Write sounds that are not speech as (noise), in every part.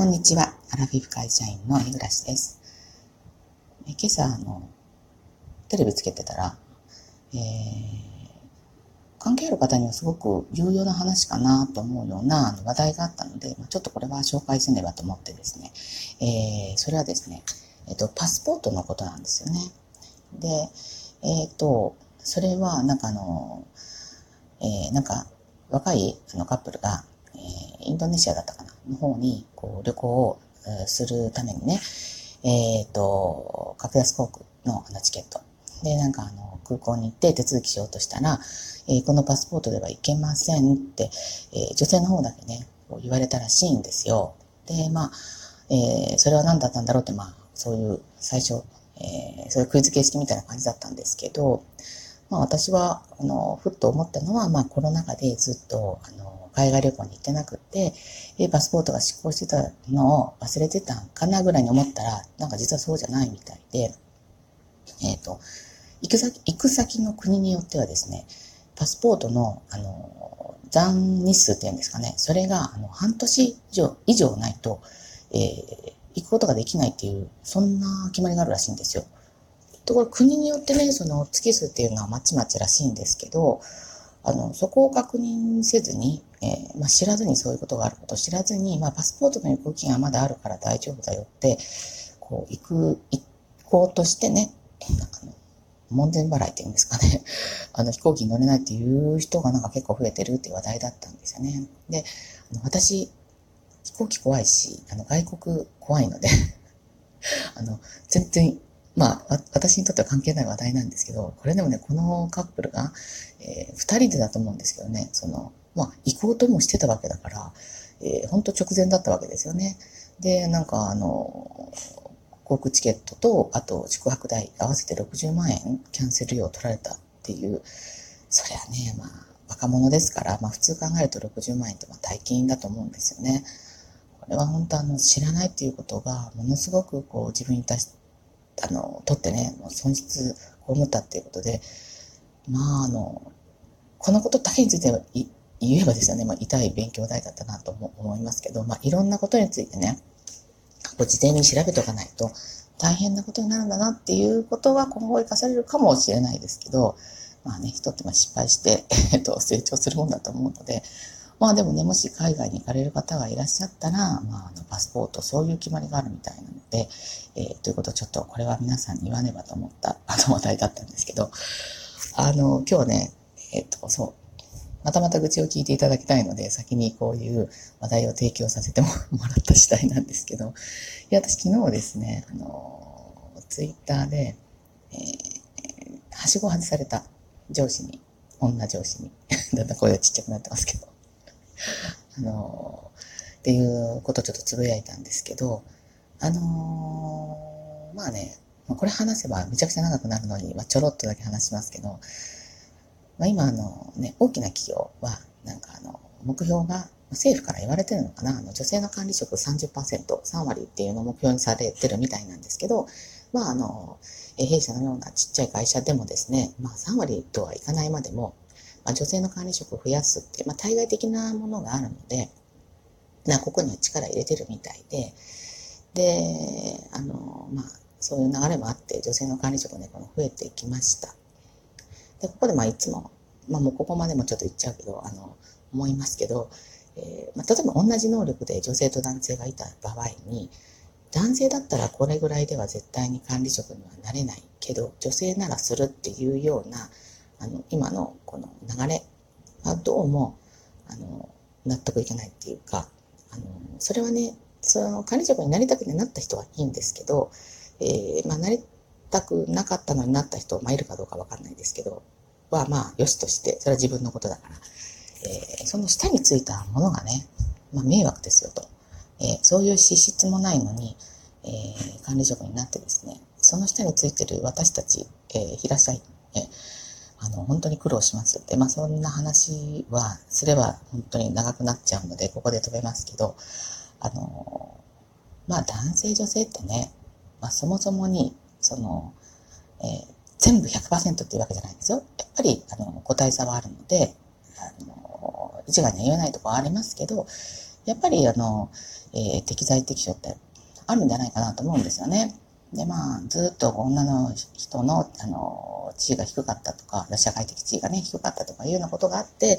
こんにちは。アラフィフ会社員の日暮です。え今朝、あの、テレビつけてたら、えー、関係ある方にはすごく有用な話かなと思うような話題があったので、ちょっとこれは紹介せねばと思ってですね、えー、それはですね、えっ、と、パスポートのことなんですよね。で、えっ、と、それは、なんかあの、えー、なんか、若いあのカップルが、えー、インドネシアだったかなの方に、こう、旅行をするためにね、えっ、ー、と、格安航空のあのチケット。で、なんかあの、空港に行って手続きしようとしたら、えー、このパスポートでは行けませんって、えー、女性の方だけね、こう言われたらしいんですよ。で、まあ、えー、それは何だったんだろうって、まあ、そういう最初、えー、そういうクイズ形式みたいな感じだったんですけど、まあ私は、あの、ふっと思ったのは、まあコロナ禍でずっと、あの、海外旅行に行ってなくて、えパスポートが失効してたのを忘れてたんかなぐらいに思ったら、なんか実はそうじゃないみたいで、えっ、ー、と、行く先、行く先の国によってはですね、パスポートの、あの、残日数っていうんですかね、それが、あの、半年以上、以上ないと、えー、行くことができないっていう、そんな決まりがあるらしいんですよ。ところ国によってね、その月数っていうのはまちまちらしいんですけど、あの、そこを確認せずに、えー、まあ、知らずにそういうことがあることを知らずに、まあ、パスポートの有効期限はまだあるから大丈夫だよって、こう、行く、行こうとしてね、なんかの、門前払いっていうんですかね。(laughs) あの、飛行機に乗れないっていう人がなんか結構増えてるって話題だったんですよね。で、あの私、飛行機怖いし、あの、外国怖いので (laughs) あの、全然まあ、私にとっては関係ない話題なんですけど、これでもね、このカップルが、えー、二人でだと思うんですけどね、その、まあ、行こうともしてたわけだから、えー、本当直前だったわけですよね。で、なんかあの、航空チケットと、あと宿泊代合わせて60万円キャンセル料取られたっていう、そりゃね、まあ、若者ですから、まあ普通考えると60万円ってまあ大金だと思うんですよね。これは本当あの、知らないっていうことが、ものすごくこう自分に対してあの、取ってね、もう損失を被ったっていうことで、まあ、あの、このことだけについては言えばですよね、まあ、痛い勉強代だったなと思いますけど、まあ、いろんなことについてね、こう事前に調べておかないと大変なことになるんだなっていうことは今後生かされるかもしれないですけど、まあね、人ってまあ失敗して、えっと、成長するもんだと思うので、まあでもね、もし海外に行かれる方がいらっしゃったら、まあ、あのパスポート、そういう決まりがあるみたいなので、えー、ということをちょっとこれは皆さんに言わねばと思ったあの話題だったんですけど、あの、今日ね、えっ、ー、と、そう、またまた愚痴を聞いていただきたいので、先にこういう話題を提供させて (laughs) もらった次第なんですけど、いや、私昨日ですね、あの、ツイッターで、えー、はしご外された上司に、女上司に、(laughs) だんだん声がちっちゃくなってますけど、あのっていうことをちょっとつぶやいたんですけど、あのー、まあね、これ話せばめちゃくちゃ長くなるのに、まあ、ちょろっとだけ話しますけど、まあ、今あのね、大きな企業は、なんかあの、目標が政府から言われてるのかな、あの女性の管理職30%、3割っていうのを目標にされてるみたいなんですけど、まああの、弊社のようなちっちゃい会社でもですね、まあ3割とはいかないまでも、まあ、女性の管理職を増やすって、まあ、対外的なものがあるので、なここには力入れてるみたいで、で、あの、まあ、そういう流れもあって、女性の管理職ね、この増えていきました。で、ここでまあいつも、まあもうここまでもちょっと言っちゃうけど、あの、思いますけど、えー、まあ、例えば同じ能力で女性と男性がいた場合に、男性だったらこれぐらいでは絶対に管理職にはなれないけど、女性ならするっていうような、あの、今のこの流れはどうも、あの、納得いかないっていうか、あの、それはね、その管理職になりたくてなった人はいいんですけど、えー、まあ、なりたくなかったのになった人、まあ、いるかどうかわかんないですけど、は、まあ、よしとして、それは自分のことだから、えー、その下についたものがね、まあ、迷惑ですよと。えー、そういう資質もないのに、えー、管理職になってですね、その下についてる私たち、えー、平社員、えー、あの、本当に苦労しますって、まあそんな話はすれば本当に長くなっちゃうので、ここで止めますけど、あの、まあ男性女性ってね、まあそもそもに、その、えー、全部100%っていうわけじゃないんですよ。やっぱり、あの、個体差はあるので、あの、一概には言えないところはありますけど、やっぱりあの、えー、適材適所ってあるんじゃないかなと思うんですよね。で、まあ、ずっと女の人の、あの、地位が低かったとか、社会的地位がね、低かったとかいうようなことがあって、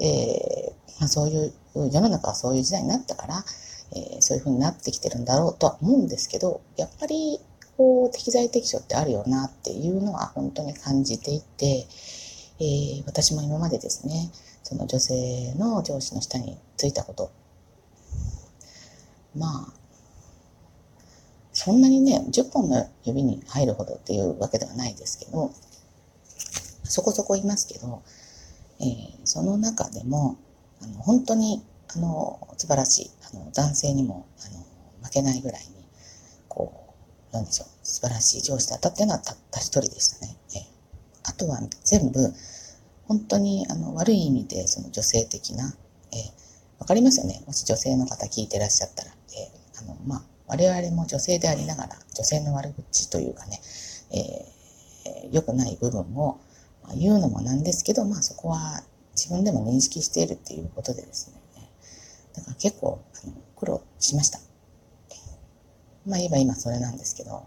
えー、まあ、そういう、世の中はそういう時代になったから、えー、そういうふうになってきてるんだろうとは思うんですけど、やっぱり、こう、適材適所ってあるよなっていうのは本当に感じていて、えー、私も今までですね、その女性の上司の下についたこと、まあ、そんなにね、10本の指に入るほどっていうわけではないですけど、そこそこいますけど、えー、その中でも、あの、本当に、あの、素晴らしい、あの、男性にも、あの、負けないぐらいに、こう、なんでしょう、素晴らしい上司だったっていうのはたった一人でしたね。えー、あとは全部、本当に、あの、悪い意味で、その女性的な、えー、わかりますよね。もし女性の方聞いてらっしゃったら、えー、あの、まあ、我々も女性でありながら、女性の悪口というかね、えー、良くない部分を言うのもなんですけど、まあそこは自分でも認識しているっていうことでですね。だから結構あの苦労しました。まあ言えば今それなんですけど、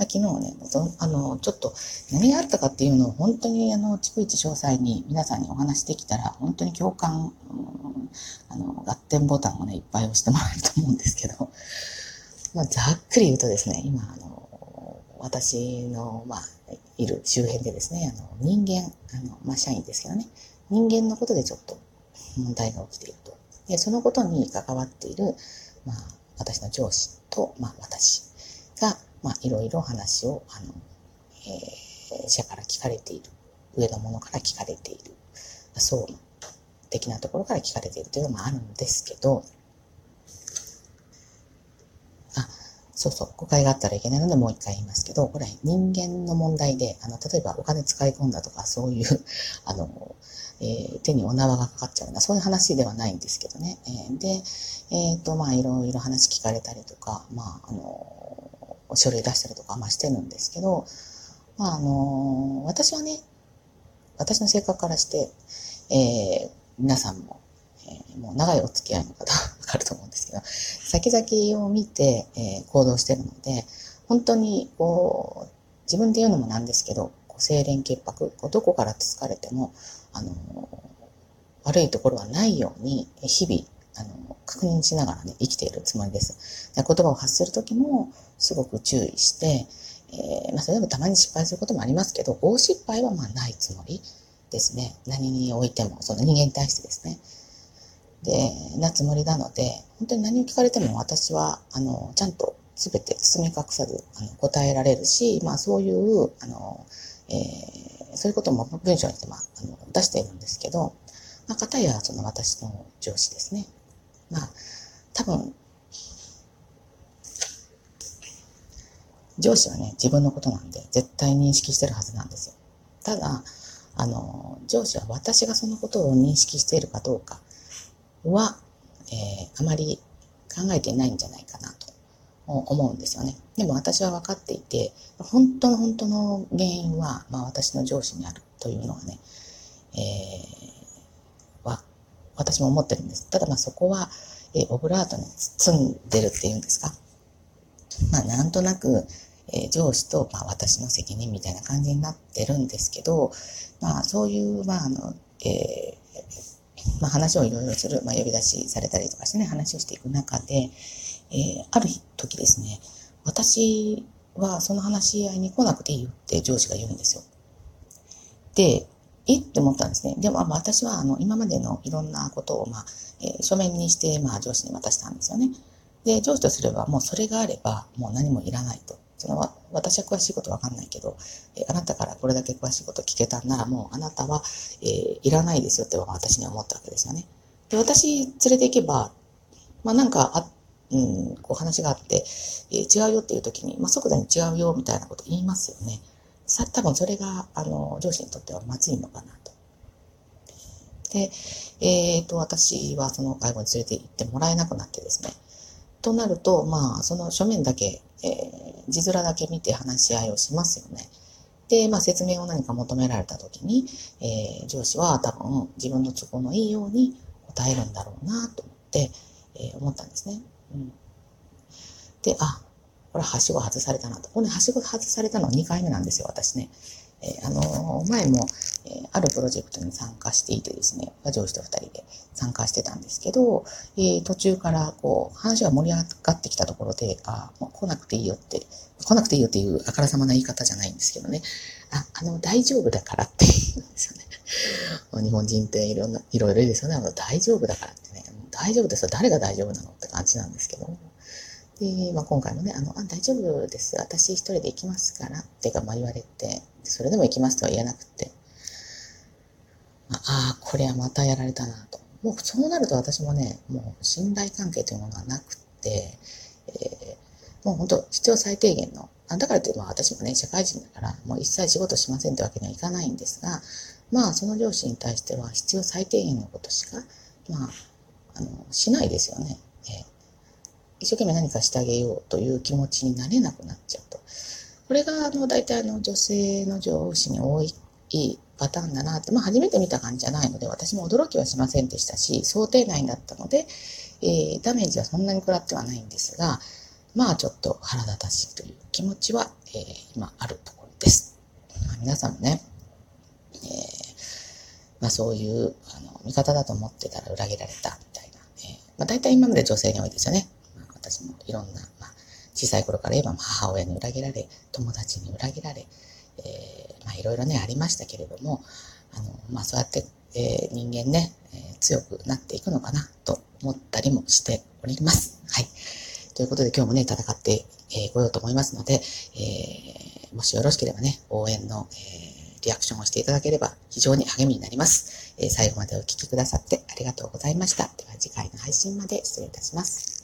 昨日ね、あの、ちょっと何があったかっていうのを本当にあの、逐一詳細に皆さんにお話しできたら、本当に共感、うん、あの、合点ボタンをね、いっぱい押してもらえると思うんですけど、まあ、ざっくり言うとですね、今、あの、私の、まあ、いる周辺でですね、あの、人間、あの、まあ、社員ですけどね、人間のことでちょっと問題が起きていると。で、そのことに関わっている、まあ、私の上司と、まあ、私が、まあ、いろいろ話を、あの、えー、社から聞かれている。上の者から聞かれている。そう的なところから聞かれているというのもあるんですけど、あ、そうそう、誤解があったらいけないのでもう一回言いますけど、これは人間の問題で、あの、例えばお金使い込んだとか、そういう、あの、えー、手にお縄がかかっちゃうような、そういう話ではないんですけどね。えー、で、えっ、ー、と、まあ、いろいろ話聞かれたりとか、まあ、あの、書類出したりとか、まあ、してるんですけど、まあ、あの、私はね、私の性格からして、えー、皆さんもー、もう長いお付き合いの方 (laughs) わかると思うんですけど、先々を見て、えー、行動してるので、本当に、こう、自分で言うのもなんですけど、こう清廉潔白、こうどこから疲れても、あの、悪いところはないように、日々、あの、確認しながらね、生きているつもりです。で言葉を発するときも、すごく注意して、えー、まあ、それでもたまに失敗することもありますけど、大失敗はまあないつもりですね。何においても、その人間に対してですね。で、なつもりなので、本当に何を聞かれても私は、あの、ちゃんとすべて包み隠さず、あの、答えられるし、まあそういう、あの、えー、そういうことも文章にまあ、あの、出しているんですけど、まあ、かたや、その私の上司ですね。まあ、多分、上司はね、自分のことなんで、絶対認識してるはずなんですよ。ただ、あの、上司は私がそのことを認識しているかどうか、は、えー、あまり考えてないんじゃないかなと思うんですよね。でも私は分かっていて、本当の本当の原因は、まあ私の上司にあるというのはね、えー、は、私も思ってるんです。ただまあそこは、えー、オブラートに包んでるっていうんですか。まあなんとなく、えー、上司と、まあ、私の責任みたいな感じになってるんですけど、まあそういう、まああの、えー、まあ、話をいろいろする、まあ、呼び出しされたりとかしてね、話をしていく中で、えー、ある時ですね、私はその話し合いに来なくていいよって上司が言うんですよ。で、えって思ったんですね。でも、まあ、私は、あの、今までのいろんなことを、まあ、えー、書面にして、まあ、上司に渡したんですよね。で、上司とすれば、もうそれがあれば、もう何もいらないと。その私は詳しいことわかんないけど、えあなたからこれだけ詳しいこと聞けたんならもうあなたは、えー、いらないですよって私には思ったわけですよね。で、私連れて行けば、まあなんかあ、うん、こう話があって、えー、違うよっていう時に、まあ即座に違うよみたいなこと言いますよね。さ、多分それが、あの、上司にとってはまずいのかなと。で、えっ、ー、と、私はその介護に連れて行ってもらえなくなってですね。となると、まあ、その書面だけ、えー、字面だけ見て話し合いをしますよね。で、まあ、説明を何か求められた時に、えー、上司は多分自分の都合のいいように答えるんだろうなと思って、えー、思ったんですね。うん、で、あ、これはしご外されたなと。これね、はしご外されたのは2回目なんですよ、私ね。えー、あの前も、あるプロジェクトに参加していてですね、上司と2人で参加してたんですけど、え途中からこう話が盛り上がってきたところで、あ、もう来なくていいよって、来なくていいよっていうあからさまな言い方じゃないんですけどね、あ、あの、大丈夫だからって言うんですよね。(laughs) 日本人っていろんな、いろいろいいですよね。あの、大丈夫だからってね、大丈夫ですよ。誰が大丈夫なのって感じなんですけど。で、まあ、今回もね、あの、あ、大丈夫です。私一人で行きますから、ってか、まあ、言われて、それでも行きますとは言えなくて、あ、あ、これはまたやられたなと。もうそうなると私もね、もう信頼関係というものがなくて、えー、もう本当必要最低限の、あだからというと私もね、社会人だから、もう一切仕事しませんってわけにはいかないんですが、まあその上司に対しては必要最低限のことしか、まあ、あの、しないですよね。えー、一生懸命何かしてあげようという気持ちになれなくなっちゃうと。これが、あの、大体あの、女性の上司に多いパターンだなって、まあ初めて見た感じじゃないので、私も驚きはしませんでしたし、想定内だったので、えー、ダメージはそんなに食らってはないんですが、まあちょっと腹立たしいという気持ちは、えー、今あるところです。まあ、皆さんもね、えー、まあそういうあの味方だと思ってたら裏切られたみたいな、えー、まあ大体今まで女性に多いですよね。まあ、私もいろんな、まあ小さい頃から言えば母親に裏切られ、友達に裏切られ、えー、まあいろいろねありましたけれども、あの、まあそうやって、えー、人間ね、えー、強くなっていくのかなと思ったりもしております。はい。ということで今日もね、戦ってえー、こようと思いますので、えー、もしよろしければね、応援の、えー、リアクションをしていただければ非常に励みになります。えー、最後までお聴きくださってありがとうございました。では次回の配信まで失礼いたします。